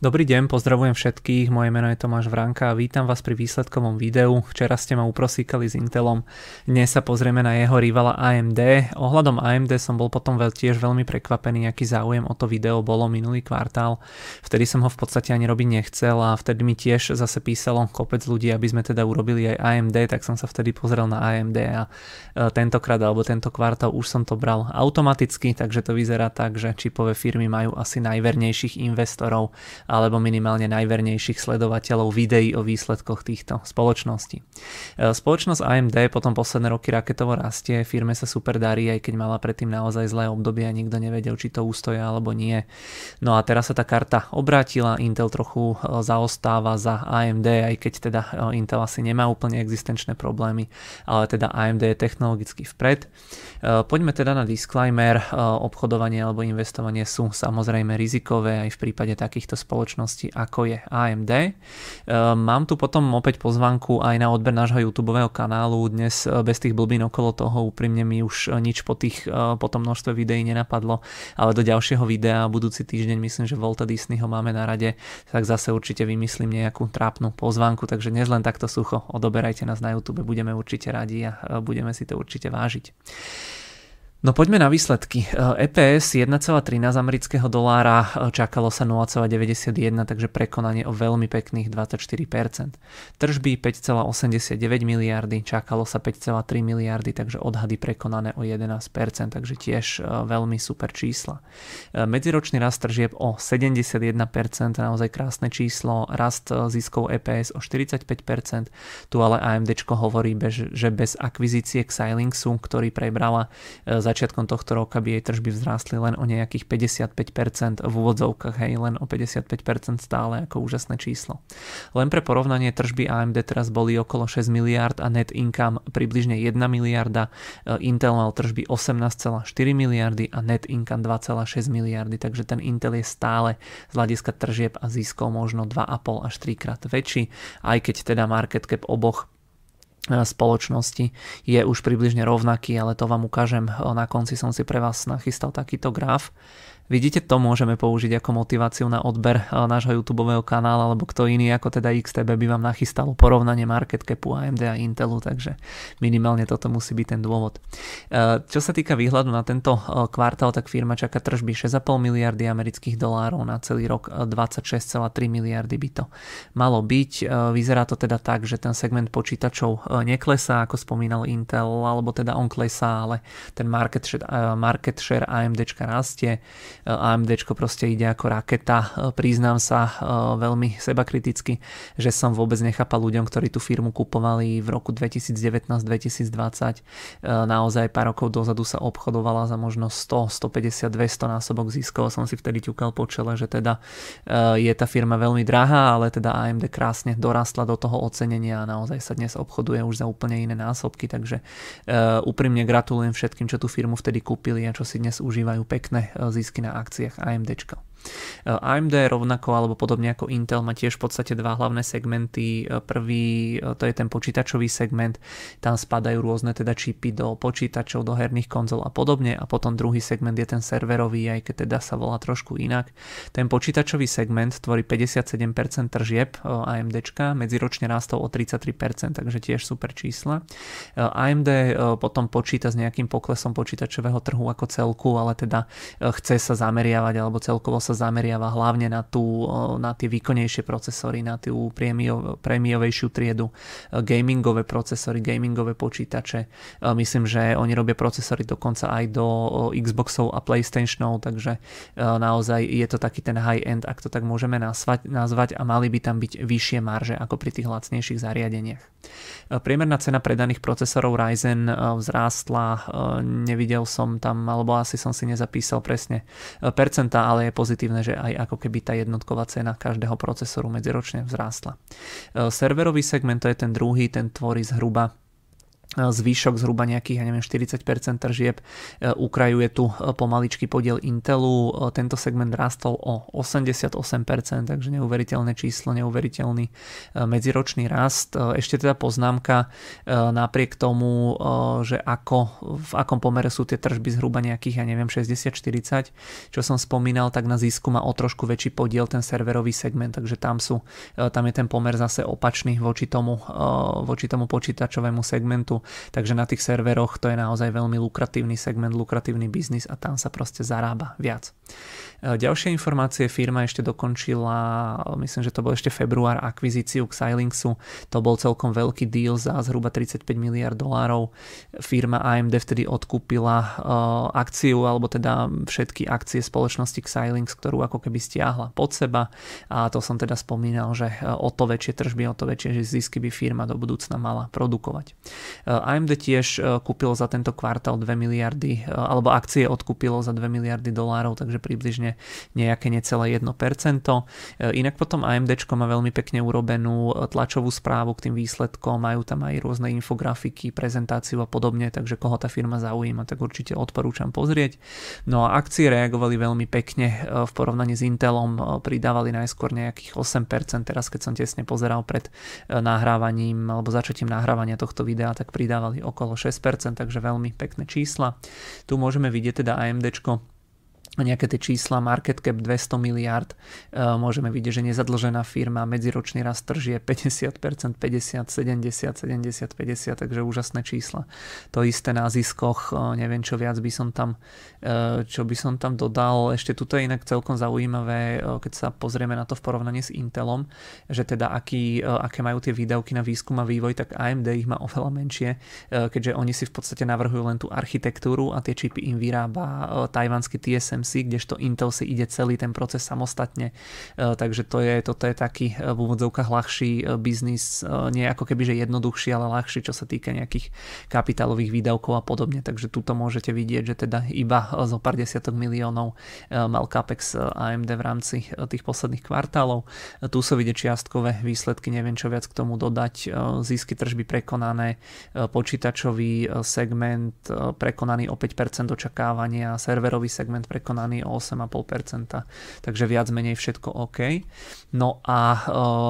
Dobrý deň, pozdravujem všetkých, moje meno je Tomáš Vranka a vítam vás pri výsledkovom videu. Včera ste ma uprosíkali s Intelom, dnes sa pozrieme na jeho rivala AMD. Ohľadom AMD som bol potom tiež veľmi prekvapený, aký záujem o to video bolo minulý kvartál. Vtedy som ho v podstate ani robiť nechcel a vtedy mi tiež zase písalo kopec ľudí, aby sme teda urobili aj AMD, tak som sa vtedy pozrel na AMD a e, tentokrát alebo tento kvartál už som to bral automaticky, takže to vyzerá tak, že čipové firmy majú asi najvernejších investorov alebo minimálne najvernejších sledovateľov videí o výsledkoch týchto spoločností. E, spoločnosť AMD potom posledné roky raketovo rastie, firme sa super darí, aj keď mala predtým naozaj zlé obdobie a nikto nevedel, či to ústoja alebo nie. No a teraz sa tá karta obrátila, Intel trochu e, zaostáva za AMD, aj keď teda e, Intel asi nemá úplne existenčné problémy, ale teda AMD je technologicky vpred. Poďme teda na disclaimer, obchodovanie alebo investovanie sú samozrejme rizikové aj v prípade takýchto spoločností spoločnosti ako je AMD. Ehm, mám tu potom opäť pozvanku aj na odber nášho YouTube kanálu. Dnes e, bez tých blbín okolo toho úprimne mi už e, nič po, tých, e, po tom množstve videí nenapadlo, ale do ďalšieho videa budúci týždeň myslím, že Volta Disney ho máme na rade, tak zase určite vymyslím nejakú trápnu pozvanku, takže dnes len takto sucho odoberajte nás na YouTube, budeme určite radi a budeme si to určite vážiť. No poďme na výsledky. EPS 1,13 amerického dolára, čakalo sa 0,91, takže prekonanie o veľmi pekných 24%. Tržby 5,89 miliardy, čakalo sa 5,3 miliardy, takže odhady prekonané o 11%, takže tiež e, veľmi super čísla. E, medziročný rast tržieb o 71%, naozaj krásne číslo, rast e, ziskov EPS o 45%, tu ale AMD hovorí, že bez akvizície Xilinxu, ktorý prebrala za začiatkom tohto roka by jej tržby vzrástli len o nejakých 55% v úvodzovkách, hej, len o 55% stále ako úžasné číslo. Len pre porovnanie tržby AMD teraz boli okolo 6 miliard a net income približne 1 miliarda, e, Intel mal tržby 18,4 miliardy a net income 2,6 miliardy, takže ten Intel je stále z hľadiska tržieb a ziskov možno 2,5 až 3 krát väčší, aj keď teda market cap oboch spoločnosti je už približne rovnaký, ale to vám ukážem na konci som si pre vás nachystal takýto graf. Vidíte, to môžeme použiť ako motiváciu na odber eh, nášho YouTube kanála, alebo kto iný ako teda XTB by vám nachystalo porovnanie market capu AMD a Intelu, takže minimálne toto musí byť ten dôvod. Eh, čo sa týka výhľadu na tento eh, kvartál, tak firma čaká tržby 6,5 miliardy amerických dolárov na celý rok 26,3 miliardy by to malo byť. Vyzerá to teda tak, že ten segment počítačov neklesá, ako spomínal Intel, alebo teda on klesá, ale ten market share, market share AMD rastie. AMD proste ide ako raketa. Priznám sa e, veľmi sebakriticky, že som vôbec nechápal ľuďom, ktorí tú firmu kupovali v roku 2019-2020. E, naozaj pár rokov dozadu sa obchodovala za možno 100, 150, 200 násobok ziskov. Som si vtedy ťukal po čele, že teda e, je tá firma veľmi drahá, ale teda AMD krásne dorastla do toho ocenenia a naozaj sa dnes obchoduje už za úplne iné násobky, takže úprimne gratulujem všetkým, čo tú firmu vtedy kúpili a čo si dnes užívajú pekné zisky na akciách AMD. AMD rovnako alebo podobne ako Intel má tiež v podstate dva hlavné segmenty. Prvý to je ten počítačový segment, tam spadajú rôzne teda čipy do počítačov, do herných konzol a podobne a potom druhý segment je ten serverový, aj keď teda sa volá trošku inak. Ten počítačový segment tvorí 57% tržieb AMD, medziročne rástol o 33%, takže tiež super čísla. AMD potom počíta s nejakým poklesom počítačového trhu ako celku, ale teda chce sa zameriavať alebo celkovo sa zameriava hlavne na, tú, na tie výkonnejšie procesory, na tú prémiovejšiu triedu, gamingové procesory, gamingové počítače. Myslím, že oni robia procesory dokonca aj do Xboxov a PlayStationov, takže naozaj je to taký ten high-end, ak to tak môžeme nazvať, nazvať a mali by tam byť vyššie marže ako pri tých lacnejších zariadeniach. Priemerná cena predaných procesorov Ryzen vzrástla, nevidel som tam, alebo asi som si nezapísal presne percenta, ale je pozitívne, že aj ako keby tá jednotková cena každého procesoru medziročne vzrástla. E, serverový segment, to je ten druhý, ten tvorí zhruba zvyšok zhruba nejakých, ja neviem, 40% tržieb e, ukrajuje tu e, pomaličký podiel Intelu. E, tento segment rastol o 88%, takže neuveriteľné číslo, neuveriteľný medziročný rast. Ešte teda poznámka napriek tomu, že ako, v akom pomere sú tie tržby zhruba nejakých, ja neviem, 60-40, čo som spomínal, tak na zisku má o trošku väčší podiel ten serverový segment, takže tam, sú, tam je ten pomer zase opačný voči tomu, voči tomu počítačovému segmentu takže na tých serveroch to je naozaj veľmi lukratívny segment, lukratívny biznis a tam sa proste zarába viac. E, ďalšie informácie, firma ešte dokončila, myslím, že to bol ešte február, akvizíciu Xilingsu, to bol celkom veľký deal za zhruba 35 miliard dolárov. Firma AMD vtedy odkúpila e, akciu, alebo teda všetky akcie spoločnosti Xilinx, ktorú ako keby stiahla pod seba a to som teda spomínal, že e, o to väčšie tržby, o to väčšie zisky by firma do budúcna mala produkovať. AMD tiež kúpilo za tento kvartál 2 miliardy, alebo akcie odkúpilo za 2 miliardy dolárov, takže približne nejaké necelé 1%. E, inak potom AMD má veľmi pekne urobenú tlačovú správu k tým výsledkom, majú tam aj rôzne infografiky, prezentáciu a podobne, takže koho tá firma zaujíma, tak určite odporúčam pozrieť. No a akcie reagovali veľmi pekne v porovnaní s Intelom, pridávali najskôr nejakých 8%, teraz keď som tesne pozeral pred nahrávaním alebo začatím nahrávania tohto videa, tak pridávali okolo 6%, takže veľmi pekné čísla. Tu môžeme vidieť teda AMDčko nejaké tie čísla, market cap 200 miliard, e, môžeme vidieť, že nezadlžená firma, medziročný rast tržie 50%, 50, 70, 70, 50, takže úžasné čísla. To isté na ziskoch, e, neviem čo viac by som tam, e, čo by som tam dodal. Ešte tuto je inak celkom zaujímavé, keď sa pozrieme na to v porovnaní s Intelom, že teda aký, aké majú tie výdavky na výskum a vývoj, tak AMD ich má oveľa menšie, keďže oni si v podstate navrhujú len tú architektúru a tie čipy im vyrába tajvanský TSMC TSMC, kdežto Intel si ide celý ten proces samostatne. E, takže to je, toto je taký e, v úvodzovkách ľahší e, biznis, nie ako keby že jednoduchší, ale ľahší, čo sa týka nejakých kapitálových výdavkov a podobne. Takže tuto môžete vidieť, že teda iba zo pár desiatok miliónov mal CAPEX AMD v rámci tých posledných kvartálov. Tu sú vidieť čiastkové výsledky, neviem čo viac k tomu dodať. Zisky tržby prekonané, počítačový segment prekonaný o 5% očakávania, serverový segment prekonaný prekonaný o 8,5%, takže viac menej všetko OK. No a uh,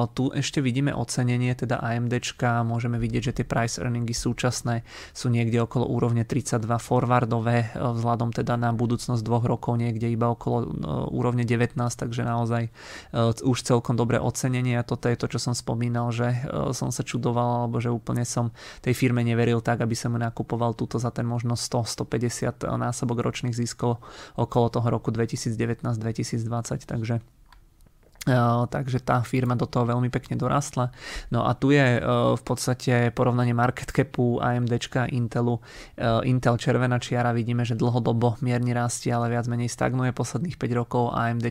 tu ešte vidíme ocenenie, teda AMDčka, môžeme vidieť, že tie price earningy súčasné sú niekde okolo úrovne 32 forwardové, uh, vzhľadom teda na budúcnosť dvoch rokov niekde iba okolo uh, úrovne 19, takže naozaj už celkom dobré ocenenie. A toto je to, čo som spomínal, že som sa čudoval, alebo že úplne som tej firme neveril tak, aby som nakupoval túto za ten možno 100-150 násobok ročných ziskov okolo toho roku 2019-2020, takže takže tá firma do toho veľmi pekne dorastla. No a tu je v podstate porovnanie market capu AMD Intelu. Intel červená čiara, vidíme, že dlhodobo mierne rastie, ale viac menej stagnuje posledných 5 rokov. AMD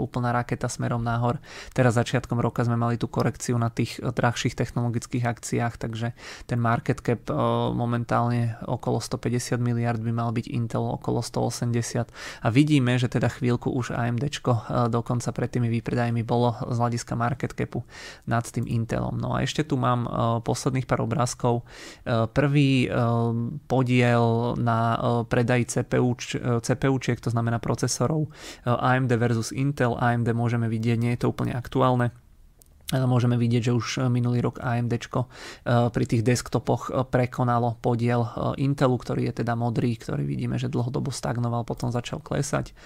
úplná raketa smerom nahor. Teraz začiatkom roka sme mali tú korekciu na tých drahších technologických akciách, takže ten market cap momentálne okolo 150 miliard by mal byť Intel okolo 180 a vidíme, že teda chvíľku už AMD dokonca pred tými výpredajmi mi bolo z hľadiska market capu nad tým Intelom. No a ešte tu mám e, posledných pár obrázkov. E, prvý e, podiel na predaji CPU, CPUčiek, to znamená procesorov AMD versus Intel. AMD môžeme vidieť, nie je to úplne aktuálne Môžeme vidieť, že už minulý rok AMD eh, pri tých desktopoch eh, prekonalo podiel eh, Intelu, ktorý je teda modrý, ktorý vidíme, že dlhodobo stagnoval, potom začal klesať.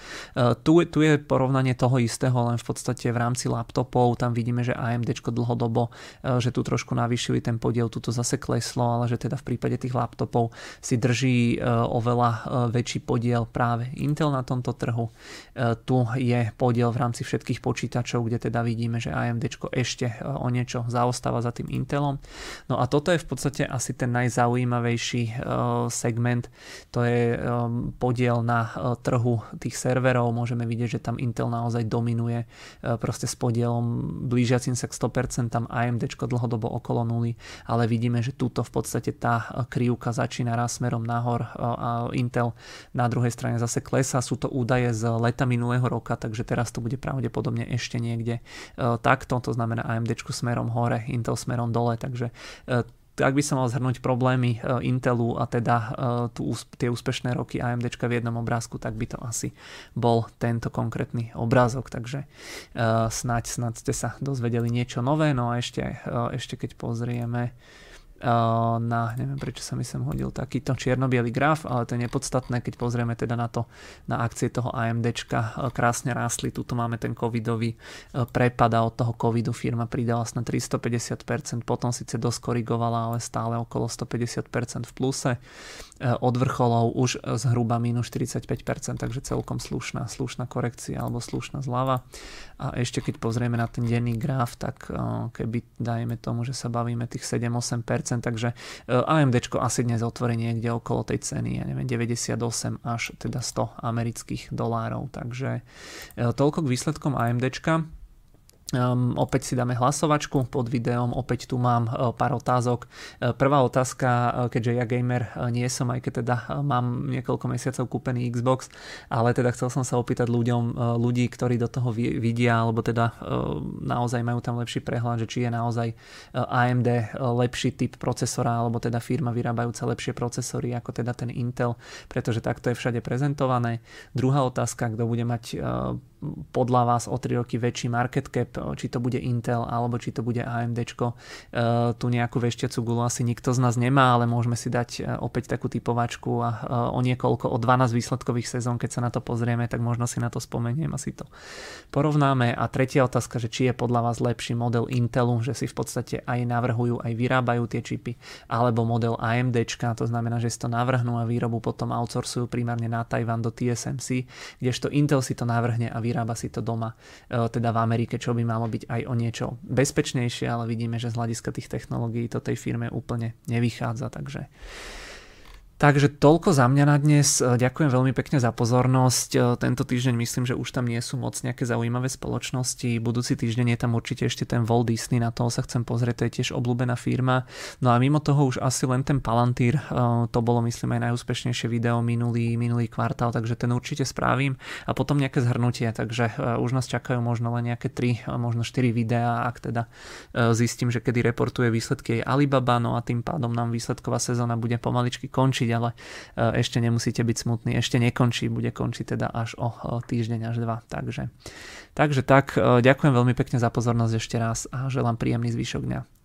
Tu, tu je porovnanie toho istého, len v podstate v rámci laptopov, tam vidíme, že AMD dlhodobo, že tu trošku navýšili ten podiel, tu to zase kleslo, ale že teda v prípade tých laptopov si drží oveľa väčší podiel práve Intel na tomto trhu. Tu je podiel v rámci všetkých počítačov, kde teda vidíme, že AMD ešte ešte e, o niečo zaostáva za tým Intelom. No a toto je v podstate asi ten najzaujímavejší e, segment, to je e, podiel na trhu tých serverov, môžeme vidieť, že tam Intel naozaj dominuje proste s podielom blížiacim sa k 100%, tam AMD dlhodobo okolo nuly, ale vidíme, že túto v podstate tá krivka začína raz smerom nahor a Intel na druhej strane zase klesa. Sú to údaje z leta minulého roka, takže teraz to bude pravdepodobne ešte niekde takto, to znamená AMD smerom hore, Intel smerom dole, takže e, ak by som mal zhrnúť problémy Intelu a teda tu, tie úspešné roky AMD v jednom obrázku, tak by to asi bol tento konkrétny obrázok. Takže snáď, snáď ste sa dozvedeli niečo nové. No a ešte, ešte keď pozrieme na, neviem prečo sa mi sem hodil takýto čierno graf, ale to je nepodstatné, keď pozrieme teda na to, na akcie toho AMDčka, krásne rástli, tuto máme ten covidový prepad a od toho covidu firma pridala na 350%, potom síce doskorigovala, ale stále okolo 150% v pluse, od vrcholov už zhruba minus 45%, takže celkom slušná, slušná korekcia alebo slušná zľava. A ešte keď pozrieme na ten denný graf, tak keby dajme tomu, že sa bavíme tých 7-8%, takže e, AMD asi dnes otvorí niekde okolo tej ceny, ja neviem, 98 až teda 100 amerických dolárov, takže e, toľko k výsledkom AMD. Um, opäť si dáme hlasovačku pod videom, opäť tu mám uh, pár otázok. Uh, prvá otázka, uh, keďže ja gamer nie som, aj keď teda mám niekoľko mesiacov kúpený Xbox, ale teda chcel som sa opýtať ľuďom, ľudí, ktorí do toho vidia, alebo teda naozaj majú tam lepší prehľad, že či je naozaj AMD lepší typ procesora, alebo teda firma vyrábajúca lepšie procesory ako teda ten Intel, pretože takto je všade prezentované. Druhá otázka, kto bude mať podľa vás o 3 roky väčší market cap, či to bude Intel alebo či to bude AMD. E, tu nejakú vešťacu gulu asi nikto z nás nemá, ale môžeme si dať e, opäť takú typovačku a e, o niekoľko, o 12 výsledkových sezón, keď sa na to pozrieme, tak možno si na to spomeniem a si to porovnáme. A tretia otázka, že či je podľa vás lepší model Intelu, že si v podstate aj navrhujú, aj vyrábajú tie čipy, alebo model AMD, to znamená, že si to navrhnú a výrobu potom outsourcujú primárne na Tajvan do TSMC, kdežto Intel si to navrhne a vyrába si to doma, teda v Amerike, čo by malo byť aj o niečo bezpečnejšie, ale vidíme, že z hľadiska tých technológií to tej firme úplne nevychádza, takže Takže toľko za mňa na dnes. E, ďakujem veľmi pekne za pozornosť. E, tento týždeň myslím, že už tam nie sú moc nejaké zaujímavé spoločnosti. Budúci týždeň je tam určite ešte ten Walt Disney, na toho sa chcem pozrieť, to je tiež obľúbená firma. No a mimo toho už asi len ten Palantír, e, to bolo myslím aj najúspešnejšie video minulý, minulý kvartál, takže ten určite spravím. A potom nejaké zhrnutie, takže už nás čakajú možno len nejaké 3, možno 4 videá, ak teda zistím, že kedy reportuje výsledky Alibaba, no a tým pádom nám výsledková sezóna bude pomaličky končiť ale e, ešte nemusíte byť smutní, ešte nekončí, bude končiť teda až o týždeň až dva. Takže, takže tak, e, ďakujem veľmi pekne za pozornosť ešte raz a želám príjemný zvyšok dňa.